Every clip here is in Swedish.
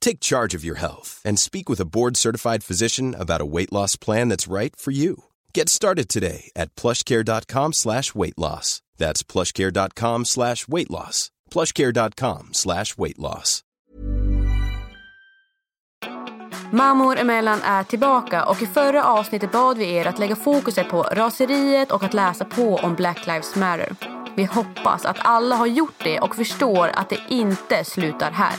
Take charge of your health and speak with a board-certified physician about a weight loss plan that's right for you. Get started today at plushcare.com slash weight loss. That's plushcare.com slash weight loss. plushcare.com slash weight loss. Mammor emellan är tillbaka och i förra avsnittet bad vi er att lägga fokuset på raseriet och att läsa på om Black Lives Matter. Vi hoppas att alla har gjort det och förstår att det inte slutar här.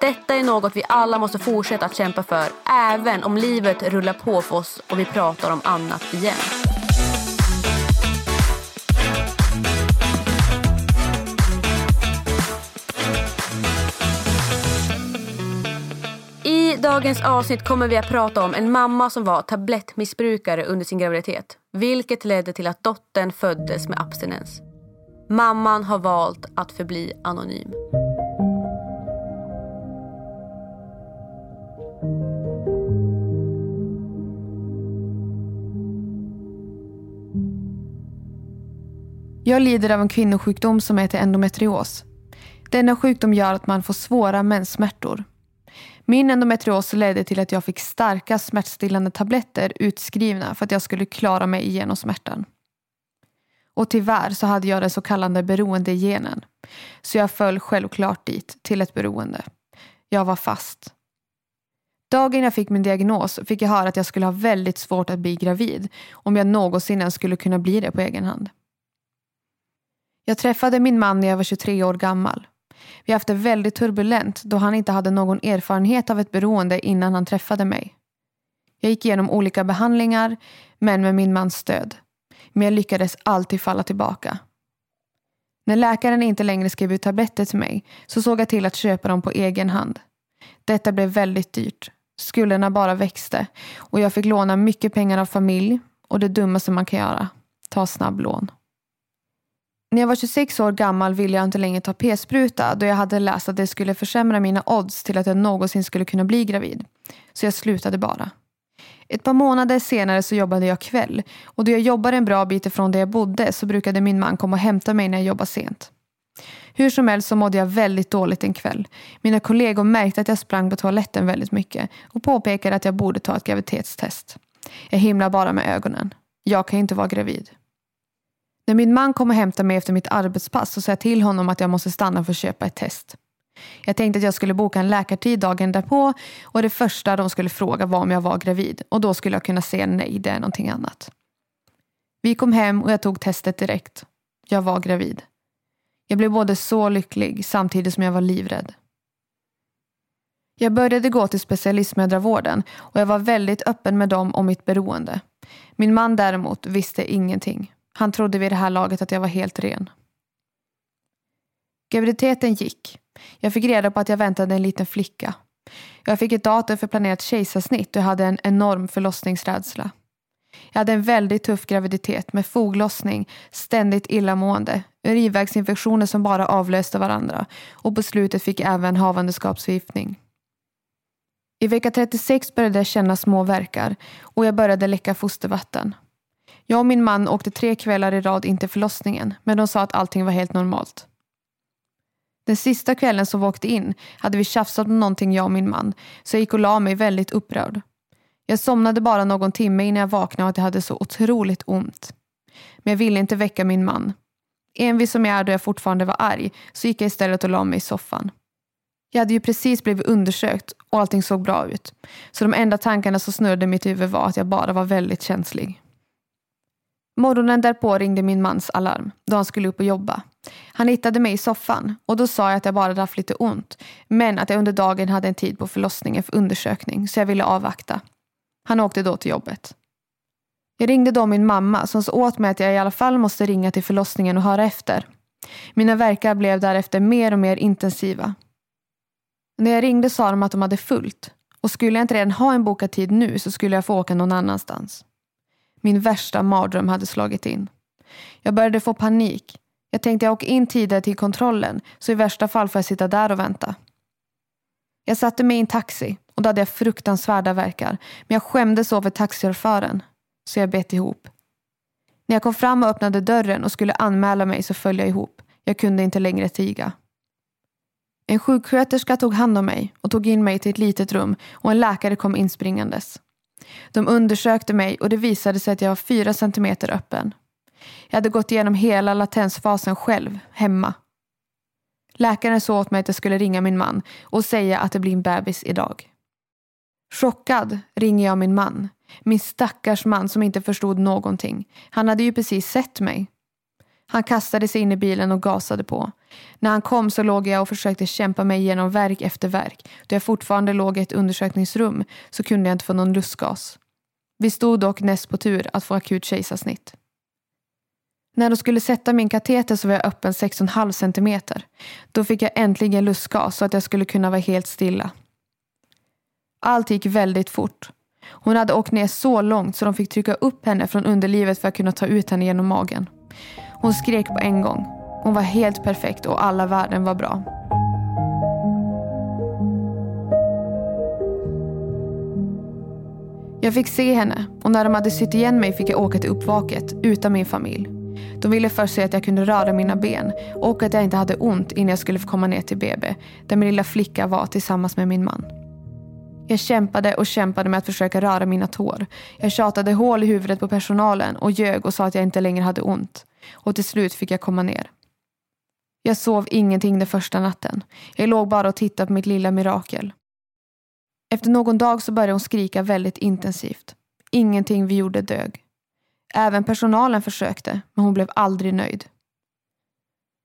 Detta är något vi alla måste fortsätta att kämpa för även om livet rullar på för oss och vi pratar om annat igen. I dagens avsnitt kommer vi att prata om en mamma som var tablettmissbrukare under sin graviditet. Vilket ledde till att dottern föddes med abstinens. Mamman har valt att förbli anonym. Jag lider av en kvinnosjukdom som heter endometrios. Denna sjukdom gör att man får svåra menssmärtor. Min endometrios ledde till att jag fick starka smärtstillande tabletter utskrivna för att jag skulle klara mig igenom smärtan. Och tyvärr så hade jag den så kallade beroendegenen. Så jag föll självklart dit, till ett beroende. Jag var fast. Dagen jag fick min diagnos fick jag höra att jag skulle ha väldigt svårt att bli gravid om jag någonsin ens skulle kunna bli det på egen hand. Jag träffade min man när jag var 23 år gammal. Vi har haft det väldigt turbulent då han inte hade någon erfarenhet av ett beroende innan han träffade mig. Jag gick igenom olika behandlingar, men med min mans stöd. Men jag lyckades alltid falla tillbaka. När läkaren inte längre skrev ut tabletter till mig så såg jag till att köpa dem på egen hand. Detta blev väldigt dyrt. Skulderna bara växte och jag fick låna mycket pengar av familj och det dummaste man kan göra, ta snabblån. När jag var 26 år gammal ville jag inte längre ta p-spruta då jag hade läst att det skulle försämra mina odds till att jag någonsin skulle kunna bli gravid. Så jag slutade bara. Ett par månader senare så jobbade jag kväll och då jag jobbade en bra bit ifrån där jag bodde så brukade min man komma och hämta mig när jag jobbade sent. Hur som helst så mådde jag väldigt dåligt en kväll. Mina kollegor märkte att jag sprang på toaletten väldigt mycket och påpekade att jag borde ta ett graviditetstest. Jag himlar bara med ögonen. Jag kan inte vara gravid. När min man kom och hämtade mig efter mitt arbetspass så sa jag till honom att jag måste stanna för att köpa ett test. Jag tänkte att jag skulle boka en läkartid dagen därpå och det första de skulle fråga var om jag var gravid och då skulle jag kunna säga nej, det är någonting annat. Vi kom hem och jag tog testet direkt. Jag var gravid. Jag blev både så lycklig samtidigt som jag var livrädd. Jag började gå till specialistmödravården och jag var väldigt öppen med dem om mitt beroende. Min man däremot visste ingenting. Han trodde vid det här laget att jag var helt ren. Graviditeten gick. Jag fick reda på att jag väntade en liten flicka. Jag fick ett datum för planerat kejsarsnitt och jag hade en enorm förlossningsrädsla. Jag hade en väldigt tuff graviditet med foglossning, ständigt illamående, urinvägsinfektioner som bara avlöste varandra och på slutet fick jag även havandeskapsförgiftning. I vecka 36 började jag känna små verkar och jag började läcka fostervatten. Jag och min man åkte tre kvällar i rad in till förlossningen men de sa att allting var helt normalt. Den sista kvällen som vi åkte in hade vi tjafsat om någonting jag och min man, så jag gick och la mig väldigt upprörd. Jag somnade bara någon timme innan jag vaknade och att jag hade så otroligt ont. Men jag ville inte väcka min man. Envis som jag är då jag fortfarande var arg så gick jag istället och la mig i soffan. Jag hade ju precis blivit undersökt och allting såg bra ut. Så de enda tankarna som snurrade i mitt huvud var att jag bara var väldigt känslig. Morgonen därpå ringde min mans alarm då han skulle upp och jobba. Han hittade mig i soffan och då sa jag att jag bara hade haft lite ont men att jag under dagen hade en tid på förlossningen för undersökning så jag ville avvakta. Han åkte då till jobbet. Jag ringde då min mamma som sa åt mig att jag i alla fall måste ringa till förlossningen och höra efter. Mina verkar blev därefter mer och mer intensiva. När jag ringde sa de att de hade fullt och skulle jag inte redan ha en bokad tid nu så skulle jag få åka någon annanstans. Min värsta mardröm hade slagit in. Jag började få panik. Jag tänkte jag åker in tidigare till kontrollen så i värsta fall får jag sitta där och vänta. Jag satte mig i en taxi och då hade jag fruktansvärda verkar men jag skämdes så för taxichauffören så jag bet ihop. När jag kom fram och öppnade dörren och skulle anmäla mig så föll jag ihop. Jag kunde inte längre tiga. En sjuksköterska tog hand om mig och tog in mig till ett litet rum och en läkare kom inspringandes. De undersökte mig och det visade sig att jag var fyra centimeter öppen. Jag hade gått igenom hela latensfasen själv, hemma. Läkaren sa åt mig att jag skulle ringa min man och säga att det blir en bebis idag. Chockad ringer jag min man. Min stackars man som inte förstod någonting. Han hade ju precis sett mig. Han kastade sig in i bilen och gasade på. När han kom så låg jag och försökte kämpa mig igenom verk efter verk. Då jag fortfarande låg i ett undersökningsrum så kunde jag inte få någon lustgas. Vi stod dock näst på tur att få akut kejsarsnitt. När de skulle sätta min kateter så var jag öppen 6,5 centimeter. Då fick jag äntligen lustgas så att jag skulle kunna vara helt stilla. Allt gick väldigt fort. Hon hade åkt ner så långt så de fick trycka upp henne från underlivet för att kunna ta ut henne genom magen. Hon skrek på en gång. Hon var helt perfekt och alla värden var bra. Jag fick se henne och när de hade sytt igen mig fick jag åka till uppvaket utan min familj. De ville först se att jag kunde röra mina ben och att jag inte hade ont innan jag skulle få komma ner till BB där min lilla flicka var tillsammans med min man. Jag kämpade och kämpade med att försöka röra mina tår. Jag tjatade hål i huvudet på personalen och ljög och sa att jag inte längre hade ont. Och till slut fick jag komma ner. Jag sov ingenting den första natten. Jag låg bara och tittade på mitt lilla mirakel. Efter någon dag så började hon skrika väldigt intensivt. Ingenting vi gjorde dög. Även personalen försökte, men hon blev aldrig nöjd.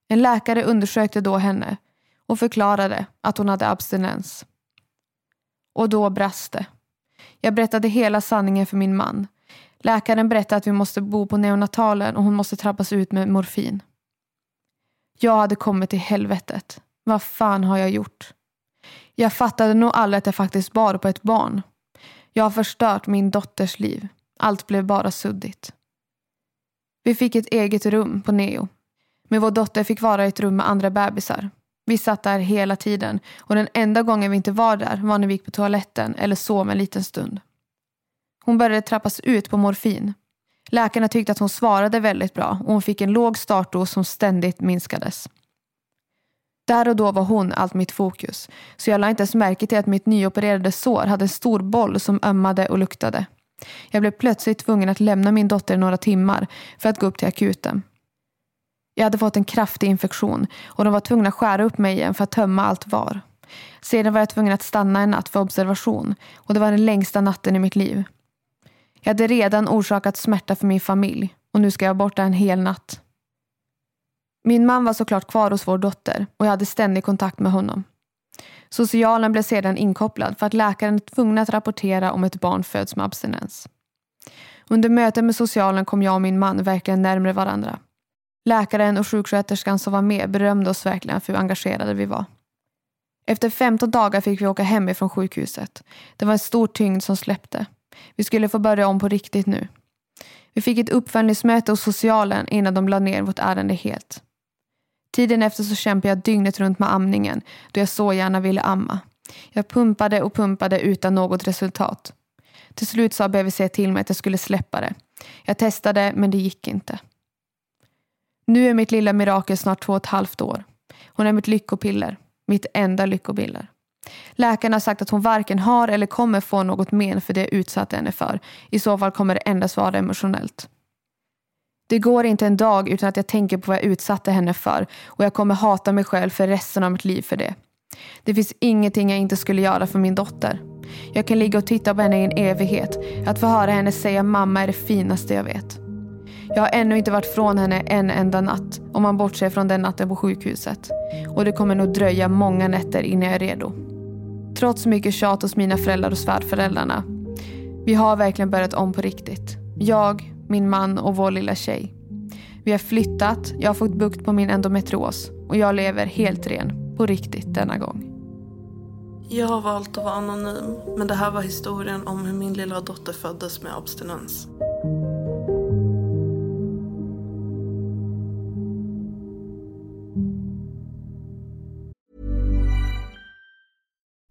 En läkare undersökte då henne och förklarade att hon hade abstinens. Och då brast det. Jag berättade hela sanningen för min man. Läkaren berättade att vi måste bo på neonatalen och hon måste trappas ut med morfin. Jag hade kommit till helvetet. Vad fan har jag gjort? Jag fattade nog aldrig att jag faktiskt bar på ett barn. Jag har förstört min dotters liv. Allt blev bara suddigt. Vi fick ett eget rum på Neo. Men vår dotter fick vara i ett rum med andra bebisar. Vi satt där hela tiden och den enda gången vi inte var där var när vi gick på toaletten eller sov en liten stund. Hon började trappas ut på morfin. Läkarna tyckte att hon svarade väldigt bra och hon fick en låg startdos som ständigt minskades. Där och då var hon allt mitt fokus, så jag lade inte ens märke till att mitt nyopererade sår hade en stor boll som ömmade och luktade. Jag blev plötsligt tvungen att lämna min dotter några timmar för att gå upp till akuten. Jag hade fått en kraftig infektion och de var tvungna att skära upp mig igen för att tömma allt var. Sedan var jag tvungen att stanna en natt för observation och det var den längsta natten i mitt liv. Jag hade redan orsakat smärta för min familj och nu ska jag borta en hel natt. Min man var såklart kvar hos vår dotter och jag hade ständig kontakt med honom. Socialen blev sedan inkopplad för att läkaren är tvungen att rapportera om ett barn föds med abstinens. Under mötet med socialen kom jag och min man verkligen närmare varandra. Läkaren och sjuksköterskan som var med berömde oss verkligen för hur engagerade vi var. Efter 15 dagar fick vi åka hem ifrån sjukhuset. Det var en stor tyngd som släppte. Vi skulle få börja om på riktigt nu. Vi fick ett uppföljningsmöte hos socialen innan de lade ner vårt ärende helt. Tiden efter så kämpade jag dygnet runt med amningen då jag så gärna ville amma. Jag pumpade och pumpade utan något resultat. Till slut sa BVC till mig att jag skulle släppa det. Jag testade men det gick inte. Nu är mitt lilla mirakel snart två och ett halvt år. Hon är mitt lyckopiller. Mitt enda lyckopiller. Läkarna har sagt att hon varken har eller kommer få något men för det jag utsatte henne för. I så fall kommer det endast vara emotionellt. Det går inte en dag utan att jag tänker på vad jag utsatte henne för och jag kommer hata mig själv för resten av mitt liv för det. Det finns ingenting jag inte skulle göra för min dotter. Jag kan ligga och titta på henne i en evighet. Att få höra henne säga mamma är det finaste jag vet. Jag har ännu inte varit från henne en enda natt om man bortser från den natten på sjukhuset. Och det kommer nog dröja många nätter innan jag är redo. Trots mycket tjat hos mina föräldrar och svärföräldrarna. Vi har verkligen börjat om på riktigt. Jag, min man och vår lilla tjej. Vi har flyttat, jag har fått bukt på min endometrios och jag lever helt ren, på riktigt denna gång. Jag har valt att vara anonym, men det här var historien om hur min lilla dotter föddes med abstinens.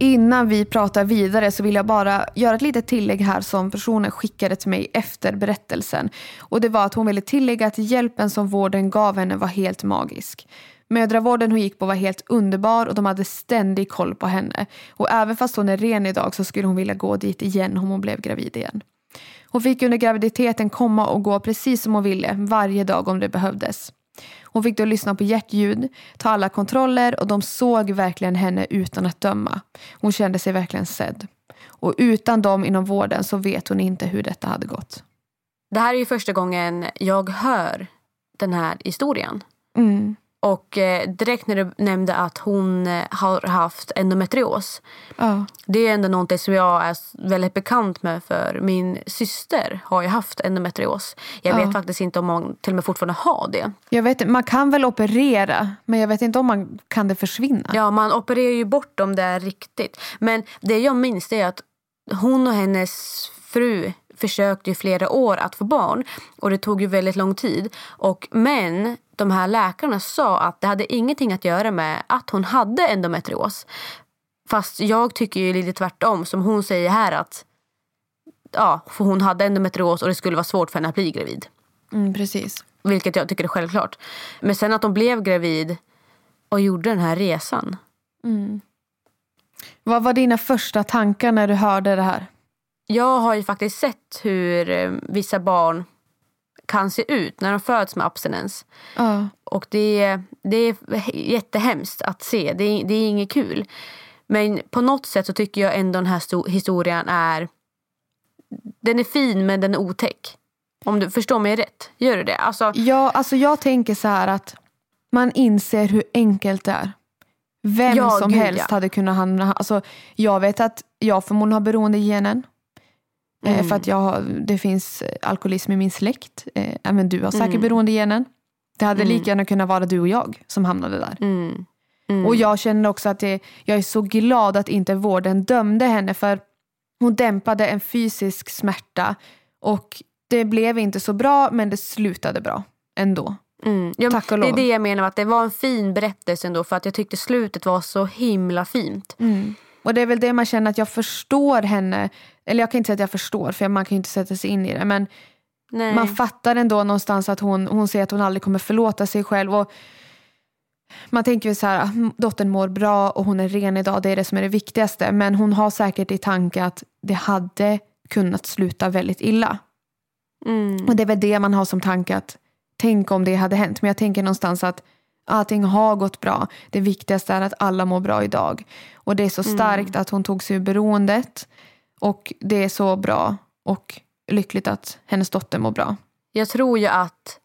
Innan vi pratar vidare så vill jag bara göra ett litet tillägg här som personen skickade till mig efter berättelsen. Och det var att hon ville tillägga att hjälpen som vården gav henne var helt magisk. Mödravården hon gick på var helt underbar och de hade ständig koll på henne. Och även fast hon är ren idag så skulle hon vilja gå dit igen om hon blev gravid igen. Hon fick under graviditeten komma och gå precis som hon ville varje dag om det behövdes. Hon fick då lyssna på hjärtljud, ta alla kontroller och de såg verkligen henne utan att döma. Hon kände sig verkligen sedd. Och utan dem inom vården så vet hon inte hur detta hade gått. Det här är ju första gången jag hör den här historien. Mm. Och eh, direkt när du nämnde att hon eh, har haft endometrios. Ja. Det är ändå någonting som jag är väldigt bekant med för min syster har ju haft endometrios. Jag Ja. vet faktiskt inte om hon till och med fortfarande har det. Jag vet, man kan väl operera men jag vet inte om man kan det försvinna. Ja, man opererar ju bort om det är riktigt. Men det jag minns är att hon och hennes fru försökte i flera år att få barn. Och det tog ju väldigt lång tid. Och, men de här läkarna sa att det hade ingenting att göra med att hon hade endometrios. Fast jag tycker ju lite tvärtom som hon säger här att ja, för hon hade endometrios och det skulle vara svårt för henne att bli gravid. Mm, precis. Vilket jag tycker är självklart. Men sen att de blev gravid och gjorde den här resan. Vad var dina första tankar när du hörde det här? Jag har ju faktiskt sett hur eh, vissa barn kan se ut när de föds med abstinens. Ja. Och det, det är jättehemskt att se. Det är, det är inget kul. Men på något sätt så tycker jag ändå den här sto- historien är... Den är fin men den är otäck. Om du förstår mig rätt. Gör du det? Alltså, Ja, alltså jag tänker så här att man inser hur enkelt det är. Vem Ja, som gud, helst ja. hade kunnat hamna... Alltså, jag vet att jag förmodligen har beroendegenen. Eh, Mm. för att jag det finns alkoholism i min släkt. Eh, även du har säkert Mm. beroendegenen. Det hade lika gärna kunnat vara du och jag som hamnade där. mm, mm. Och jag känner också att det, jag är så glad att inte vården dömde henne för hon dämpade en fysisk smärta och det blev inte så bra men det slutade bra ändå. Mm. Ja, Tack och det är lov. det jag menar, att det var en fin berättelse ändå för att jag tyckte slutet var så himla fint. Mm. Och det är väl det man känner att jag förstår henne. Eller jag kan inte säga att jag förstår för man kan ju inte sätta sig in i det. Men Nej. man fattar ändå någonstans att hon, hon säger att hon aldrig kommer förlåta sig själv. Och man tänker ju så här, "Mm, dottern mår bra och hon är ren idag, det är det som är det viktigaste. Men hon har säkert i tanke att det hade kunnat sluta väldigt illa. Mm. Och det är väl det man har som tanke att tänk om det hade hänt. Men jag tänker någonstans att allting har gått bra. Det viktigaste är att alla mår bra idag. Och det är så starkt att hon tog sig ur beroendet. Och det är så bra och lyckligt att hennes dotter mår bra. Jag tror ju att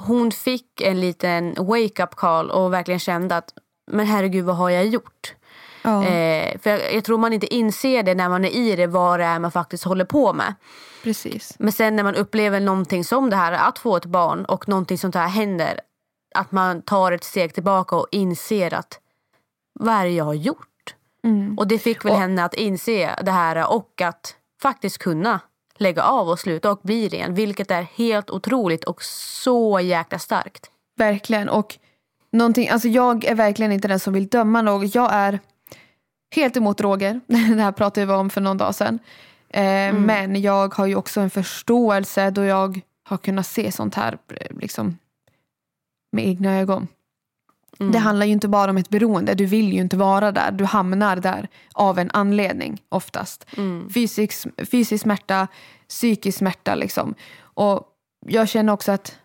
hon fick en liten wake-up call och verkligen kände att men herregud vad har jag gjort? Ja, Eh, för jag, jag tror man inte inser det när man är i det vad det är man faktiskt håller på med. precis. Men sen när man upplever någonting som det här att få ett barn och någonting sånt här händer. Att man tar ett steg tillbaka och inser att vad är det jag har gjort? Mm. Och det fick väl Och- henne att inse det här och att faktiskt kunna lägga av och sluta och bli ren. Vilket är helt otroligt och så jäkla starkt. Verkligen. Och någonting, alltså jag är verkligen inte den som vill döma något. Jag är helt emot droger. Det här pratade vi om för någon dag sedan. Eh, Men jag har ju också en förståelse då jag har kunnat se sånt här eh, liksom, med egna ögon. Det handlar ju inte bara om ett beroende. Du vill ju inte vara där. Du hamnar där av en anledning oftast. Fysisk, fysisk smärta, psykisk smärta liksom. Och jag känner också att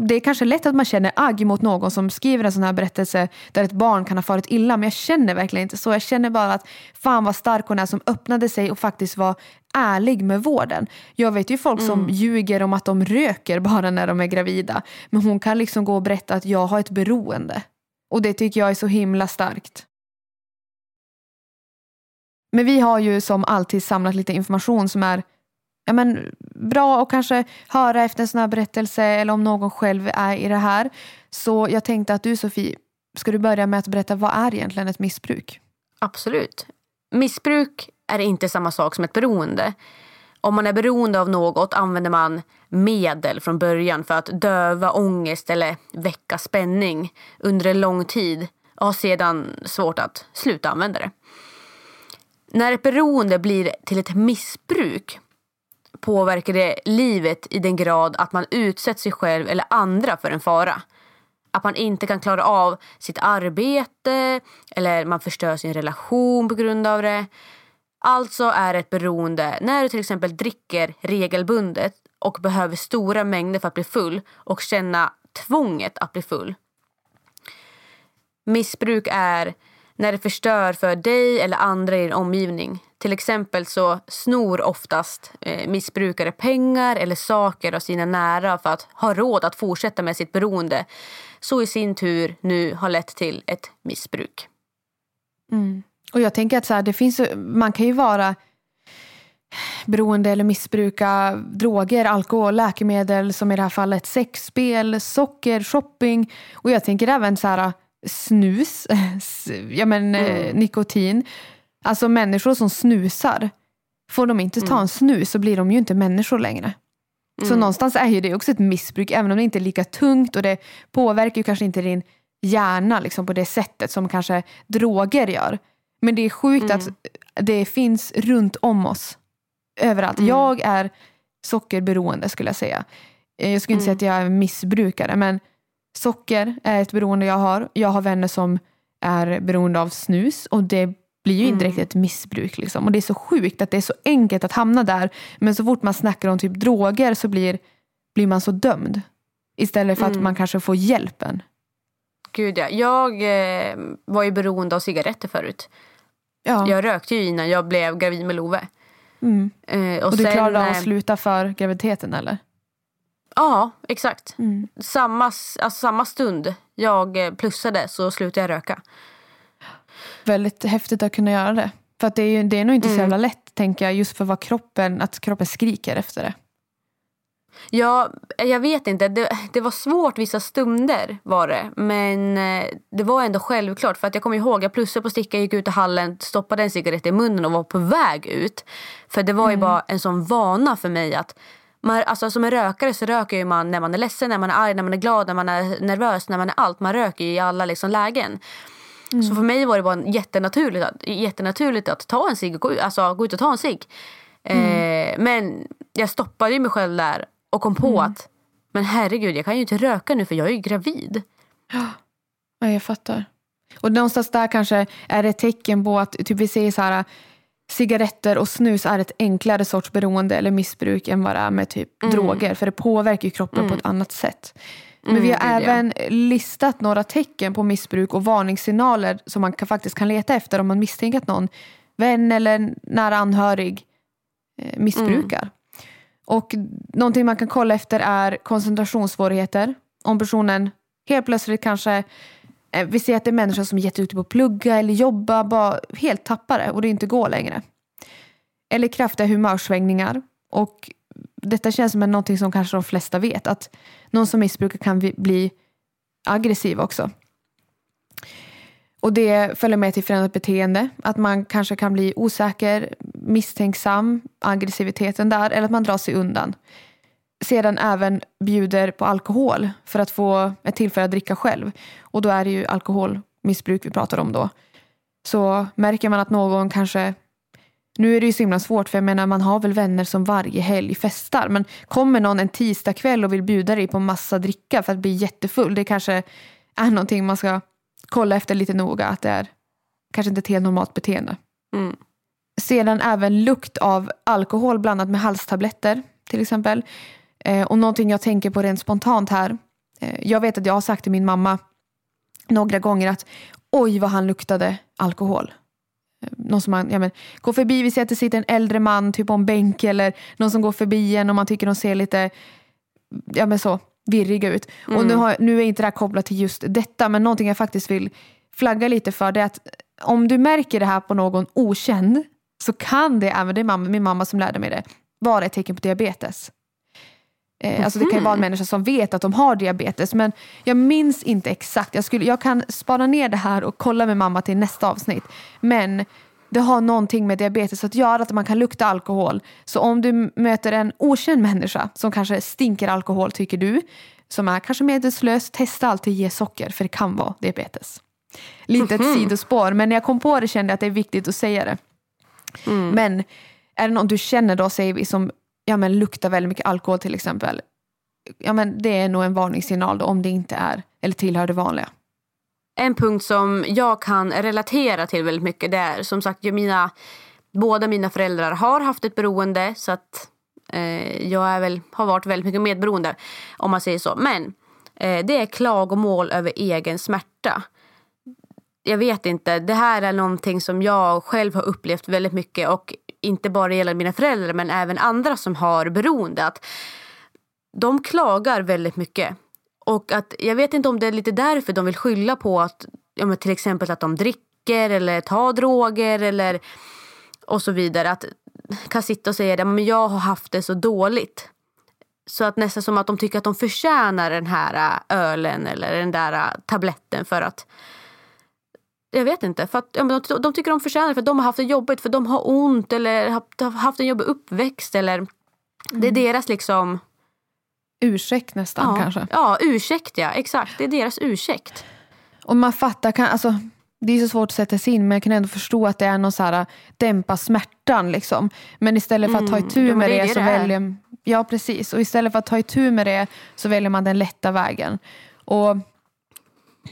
det är kanske lätt att man känner agg mot någon som skriver en sån här berättelse där ett barn kan ha farit illa. Men jag känner verkligen inte så. Jag känner bara att fan vad stark hon är som öppnade sig och faktiskt var ärlig med vården. Jag vet ju folk som ljuger om att de röker bara när de är gravida. Men hon kan liksom gå och berätta att jag har ett beroende. Och det tycker jag är så himla starkt. Men vi har ju som alltid samlat lite information som är ja, men, bra att kanske höra efter en sån här berättelse eller om någon själv är i det här. Så jag tänkte att du Sofie, ska du börja med att berätta vad är egentligen ett missbruk? Absolut. Missbruk är inte samma sak som ett beroende. Om man är beroende av något använder man medel från början för att döva ångest eller väcka spänning under en lång tid och har sedan svårt att sluta använda det. När ett beroende blir till ett missbruk påverkar det livet i den grad att man utsätter sig själv eller andra för en fara. Att man inte kan klara av sitt arbete eller man förstör sin relation på grund av det. Alltså är ett beroende när du till exempel dricker regelbundet och behöver stora mängder för att bli full och känna tvånget att bli full. Missbruk är när det förstör för dig eller andra i din omgivning. Till exempel så snor oftast eh, missbrukare pengar eller saker av sina nära för att ha råd att fortsätta med sitt beroende. Så i sin tur nu har lett till ett missbruk. Mm. Och jag tänker att så här, det finns, man kan ju vara beroende eller missbruka droger, alkohol, läkemedel som i det här fallet sexspel, socker, shopping. Och jag tänker även så här snus, ja men eh, nikotin. Alltså människor som snusar. Får de inte ta en snus så blir de ju inte människor längre. Så någonstans är ju det också ett missbruk även om det inte är lika tungt och det påverkar ju kanske inte din hjärna liksom, på det sättet som kanske droger gör. Men det är sjukt att det finns runt om oss. Överallt. Jag är sockerberoende skulle jag säga. Eh, Jag skulle inte säga att jag är missbrukare men socker är ett beroende jag har. Jag har vänner som är beroende av snus och det blir ju indirekt ett missbruk. Liksom. Och det är så sjukt att det är så enkelt att hamna där. Men så fort man snackar om typ droger så blir, blir man så dömd. Istället för att man kanske får hjälpen. Gud ja. Jag eh, var ju beroende av cigaretter förut. Ja. Jag rökte ju innan jag blev gravid med Love. Mm. Eh, Och du sen, klarade av eh, att sluta för graviditeten eller? Ja, exakt. Mm. Samma, alltså, samma stund jag eh, plussade så slutade jag röka. Väldigt häftigt att kunna göra det. För att det är, det är nog inte så jävla lätt tänker jag just för vad kroppen, att kroppen skriker efter det. Ja, jag vet inte. Det, det var svårt vissa stunder var det. Men eh, det var ändå självklart. För att jag kommer ihåg, jag plussade på stickan, gick ut i hallen, stoppade en cigarett i munnen och var på väg ut. För det var ju bara en sån vana för mig att Man, alltså, som en rökare så röker man när man är ledsen, när man är arg, när man är glad, när man är nervös, när man är allt. Man röker i alla liksom, lägen. Mm. Så för mig var det bara jättenaturligt att, jättenaturligt att ta en cigg och gå, alltså, gå ut och ta en cigg. Mm. Eh, men jag stoppade mig själv där och kom på mm. att men herregud jag kan ju inte röka nu för jag är ju gravid. Ja, jag fattar. Och någonstans där kanske är det ett tecken på att typ vi säger så här cigaretter och snus är ett enklare sorts beroende eller missbruk än vad det är med typ mm. droger. För det påverkar ju kroppen mm. på ett annat sätt. Men mm, vi har även det. listat några tecken på missbruk och varningssignaler som man kan, faktiskt kan leta efter om man misstänker att någon vän eller nära anhörig eh, missbrukar. Mm. Och någonting man kan kolla efter är koncentrationssvårigheter. Om personen helt plötsligt kanske Eh, vi ser att det är människor som är jätteduktiga på typ att plugga eller jobba, bara helt tappade och det inte går längre. Eller kraftiga humörsvängningar. Och detta känns som någonting som kanske de flesta vet, att någon som missbrukar kan bli aggressiv också. Och det följer med till förändrat beteende. Att man kanske kan bli osäker, misstänksam, aggressiviteten där, eller att man drar sig undan sedan även bjuder på alkohol för att få ett tillfälle att dricka själv. Och då är det ju alkoholmissbruk vi pratar om då. Så märker man att någon kanske nu är det ju så himla svårt för jag menar man har väl vänner som varje helg festar. Men kommer någon en tisdag kväll och vill bjuda dig på massa dricka för att bli jättefull. Det kanske är någonting man ska kolla efter lite noga. Att det är kanske inte ett helt normalt beteende. Mm. Sedan även lukt av alkohol blandat med halstabletter till exempel. Eh, och någonting jag tänker på rent spontant här. Eh, jag vet att jag har sagt till min mamma några gånger att oj vad han luktade alkohol. Eh, någon som man, ja, men, går förbi, vi ser att det sitter en äldre man typ på en bänk eller någon som går förbi en och man tycker de ser lite ja, men så, virriga ut. Mm. Och nu, har, nu är inte det här kopplat till just detta men någonting jag faktiskt vill flagga lite för det är att om du märker det här på någon okänd så kan det, även det är mamma, min mamma som lärde mig det, vara ett tecken på diabetes. Eh, alltså det kan ju vara en människa som vet att de har diabetes men jag minns inte exakt. Jag, skulle, jag kan spara ner det här och kolla med mamma till nästa avsnitt. Men det har någonting med diabetes att göra, att man kan lukta alkohol. Så om du möter en okänd människa som kanske stinker alkohol tycker du, som är kanske medelslös, testa alltid ge socker för det kan vara diabetes. Lite ett sidospår men när jag kom på det kände jag att det är viktigt att säga det. Mm. Men är det någon du känner då säger vi som ja, men luktar väldigt mycket alkohol till exempel. Ja, men det är nog en varningssignal då, om det inte är eller tillhör det vanliga. En punkt som jag kan relatera till väldigt mycket det är som sagt mina, båda mina föräldrar har haft ett beroende så att eh, jag är väl, har varit väldigt mycket medberoende om man säger så. Men eh, det är klagomål över egen smärta. Jag vet inte, det här är någonting som jag själv har upplevt väldigt mycket och inte bara gäller mina föräldrar men även andra som har beroende. Att de klagar väldigt mycket. Och att jag vet inte om det är lite därför de vill skylla på att ja, till exempel att de dricker eller tar droger eller och så vidare. Att kan sitta och säga att jag har haft det så dåligt. Så att nästan som att de tycker att de förtjänar den här äh, ölen eller den där äh, tabletten för att jag vet inte. För att, ja, de, de tycker de förtjänar för att de har haft det jobbigt, för de har ont eller har haft en jobbig uppväxt. Eller, mm. Det är mm. deras liksom... Ursäkt nästan ja, kanske. Ja, ursäkt ja. Exakt, det är deras ursäkt. Och man fattar, kan, alltså, det är så svårt att sätta sig in men jag kan ändå förstå att det är någon så här dämpa smärtan liksom. Men istället för att ta mm. itu med det, det, det, så det väljer... Ja precis, och istället för att ta itu med det så väljer man den lätta vägen. Och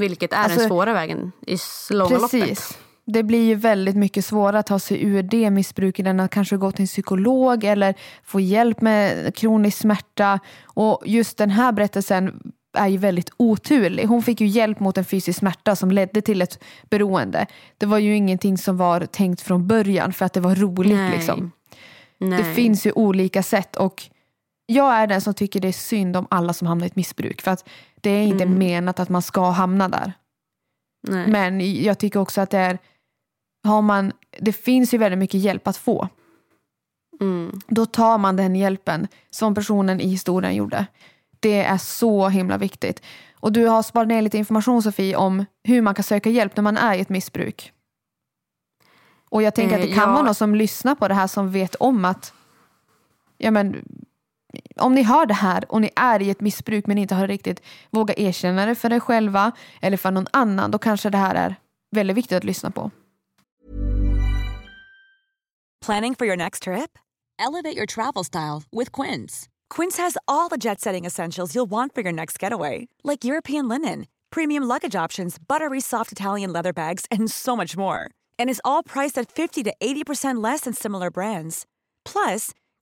vilket är alltså, den svåra vägen i långa precis. loppet. Det blir ju väldigt mycket svårare att ta sig ur det missbruket än att kanske gå till en psykolog eller få hjälp med kronisk smärta. Och just den här berättelsen är ju väldigt oturlig. Hon fick ju hjälp mot en fysisk smärta som ledde till ett beroende. Det var ju ingenting som var tänkt från början för att det var roligt. Nej. Liksom. Nej. Det finns ju olika sätt och jag är den som tycker det är synd om alla som hamnar i ett missbruk. För att det är inte mm. menat att man ska hamna där. Nej. Men jag tycker också att det är, har man, det finns ju väldigt mycket hjälp att få. Mm. Då tar man den hjälpen som personen i historien gjorde. Det är så himla viktigt. Och du har sparat ner lite information Sofie om hur man kan söka hjälp när man är i ett missbruk. Och jag tänker att det kan eh, ja. vara någon som lyssnar på det här som vet om att ja, men, om ni hör det här och ni är i ett missbruk men inte har riktigt vågat erkänna det för er själva eller för någon annan, då kanske det här är väldigt viktigt att lyssna på. Planning for your next trip? Elevate your travel style with Quince. Quince has all the jet setting essentials you'll want for your next getaway, like European linen, premium luggage options, buttery soft Italian leather bags, and so much more. And is all priced at 50 to 80% less than similar brands. Plus,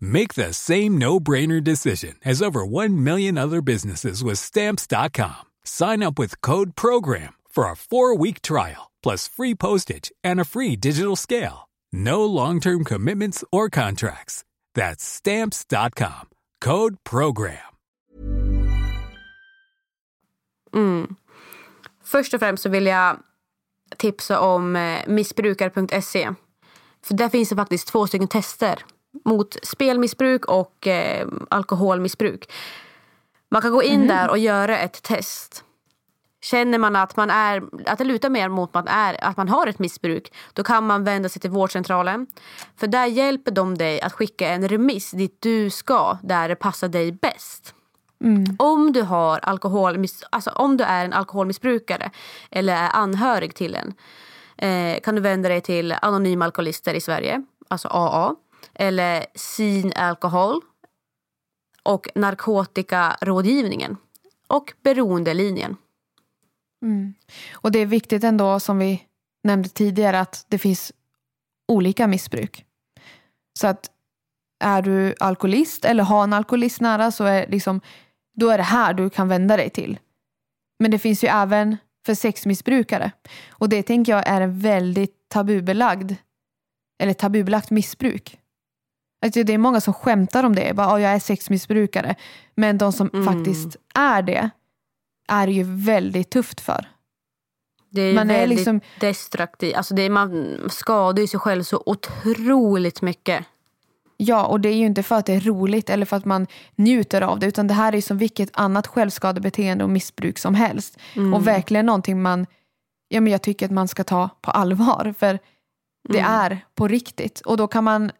Make the same no-brainer decision as over 1 million other businesses with stamps.com. Sign up with code program for a 4-week trial plus free postage and a free digital scale. No long-term commitments or contracts. That's stamps.com. Code program. Mm. Först och främst så vill jag tipsa om eh, missbrukare.se. För där finns det faktiskt två stycken tester mot spelmissbruk och eh, alkoholmissbruk. Man kan gå in mm. där och göra ett test. Känner man att, man är, att det lutar mer mot man, är, att man har ett missbruk då kan man vända sig till vårdcentralen. För där hjälper de dig att skicka en remiss dit du ska, där det passar dig bäst. Mm. Om, du har alkohol, alltså om du är en alkoholmissbrukare eller är anhörig till en eh, kan du vända dig till Anonyma Alkoholister i Sverige, alltså AA eller Sin Alkohol och Narkotikarådgivningen och Beroendelinjen. Mm. Och det är viktigt ändå som vi nämnde tidigare att det finns olika missbruk. Så att är du alkoholist eller har en alkoholist nära så är, liksom, då är det här du kan vända dig till. Men det finns ju även för sexmissbrukare. Och det tänker jag är en väldigt tabubelagd eller tabubelagt missbruk. Alltså det är många som skämtar om det. Bara, oh, jag är sexmissbrukare. Men de som mm. faktiskt är det är ju väldigt tufft för. Det är man väldigt är liksom... destruktivt. Alltså man skadar ju sig själv så otroligt mycket. Ja, och det är ju inte för att det är roligt eller för att man njuter av det. Utan det här är som vilket annat självskadebeteende och missbruk som helst. Mm. Och verkligen någonting man, ja men jag tycker att man ska ta på allvar. För det mm. är på riktigt. Och då kan man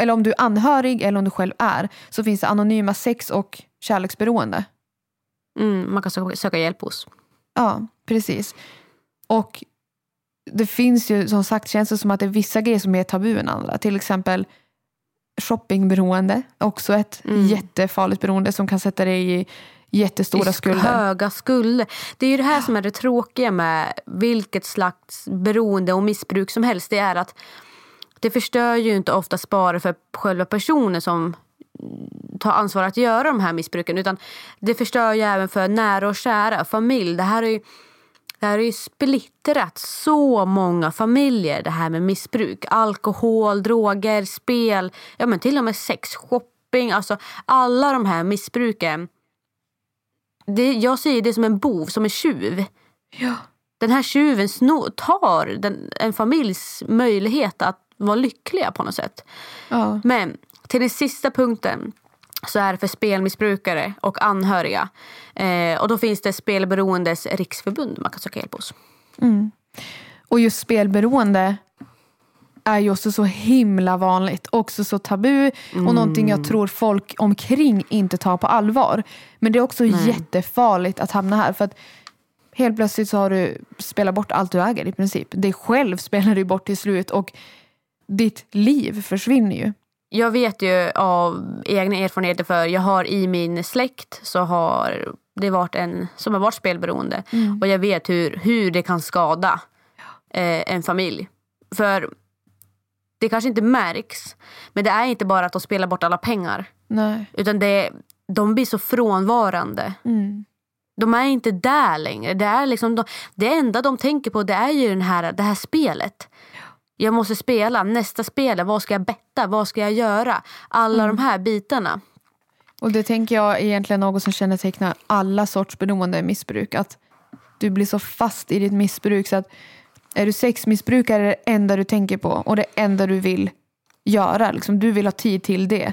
eller om du är anhörig eller om du själv är, så finns det anonyma sex och kärleksberoende. Mm, man kan söka, söka hjälp hos. Ja, precis. Och det finns ju som sagt, känns det som att det är vissa grejer som är tabu än andra. Till exempel shoppingberoende, också ett mm. jättefarligt beroende som kan sätta dig i jättestora skulder. Höga skulder. Det är ju det här som är det tråkiga med vilket slags beroende och missbruk som helst. Det är att det förstör ju inte ofta bara för själva personen som tar ansvar att göra de här missbruken utan det förstör ju även för nära och kära, familj. Det här är ju, det här är ju splittrat så många familjer det här med missbruk. Alkohol, droger, spel, ja men till och med sex, shopping. Alltså alla de här missbruken. Det, jag ser det som en bov, som en tjuv. Ja. Den här tjuven snor, tar den, en familjs möjlighet att vara lyckliga på något sätt. Ja. Men till den sista punkten så är det för spelmissbrukare och anhöriga. Eh, och då finns det Spelberoendes riksförbund man kan söka hjälp hos. Mm. Och just spelberoende är ju också så himla vanligt. Också så tabu mm. och någonting jag tror folk omkring inte tar på allvar. Men det är också Nej. jättefarligt att hamna här. För att helt plötsligt så har du spelat bort allt du äger i princip. Dig själv spelar du bort till slut. Och ditt liv försvinner ju. Jag vet ju av egna erfarenheter för jag har i min släkt så har det varit en som har varit spelberoende. Mm. Och jag vet hur, hur det kan skada eh, en familj. För det kanske inte märks. Men det är inte bara att de spelar bort alla pengar. Nej. Utan det, de blir så frånvarande. Mm. De är inte där längre. Det, är liksom de, det enda de tänker på det är ju den här, det här spelet. Jag måste spela, nästa spel, vad ska jag betta, vad ska jag göra? Alla Mm. de här bitarna. Och det tänker jag är egentligen något som kännetecknar alla sorts beroende missbruk. Att du blir så fast i ditt missbruk så att är du sexmissbrukare är det enda du tänker på och det enda du vill göra. Liksom, du vill ha tid till det.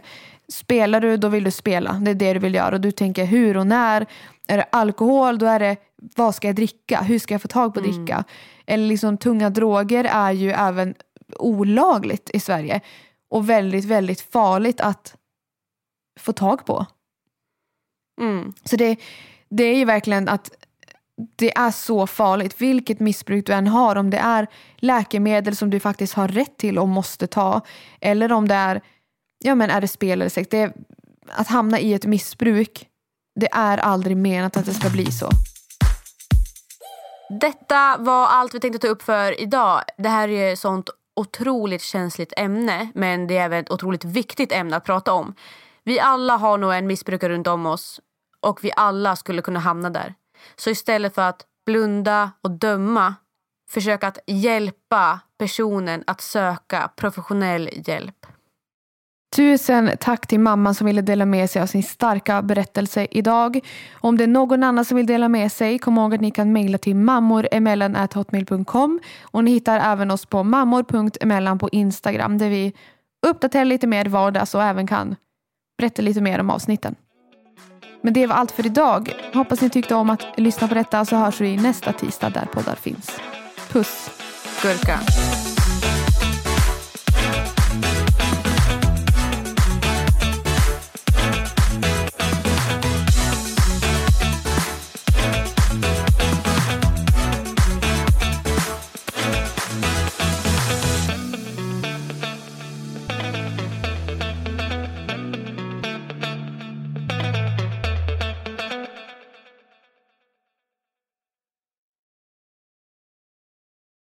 Spelar du, då vill du spela. Det är det du vill göra. Och du tänker hur och när. Är det alkohol, då är det vad ska jag dricka? Hur ska jag få tag på dricka? Eller liksom tunga droger är ju även olagligt i Sverige. Och väldigt, väldigt farligt att få tag på. Mm. Så det, det är ju verkligen att det är så farligt. Vilket missbruk du än har. Om det är läkemedel som du faktiskt har rätt till och måste ta. Eller om det är, ja men är det spel eller sex. Det är, att hamna i ett missbruk. Det är aldrig menat att det ska bli så. Detta var allt vi tänkte ta upp för idag. Det här är ett sånt otroligt känsligt ämne. Men det är även ett otroligt viktigt ämne att prata om. Vi alla har nog en missbrukare runt om oss. Och vi alla skulle kunna hamna där. Så istället för att blunda och döma. Försök att hjälpa personen att söka professionell hjälp. Tusen tack till mamman som ville dela med sig av sin starka berättelse idag. Om det är någon annan som vill dela med sig, kom ihåg att ni kan mejla till mammoremellan.hotmail.com och ni hittar även oss på mammor.emellan på Instagram där vi uppdaterar lite mer vardags och även kan berätta lite mer om avsnitten. Men det var allt för idag. Hoppas ni tyckte om att lyssna på detta så hörs vi nästa tisdag där poddar finns. Puss! Gurka.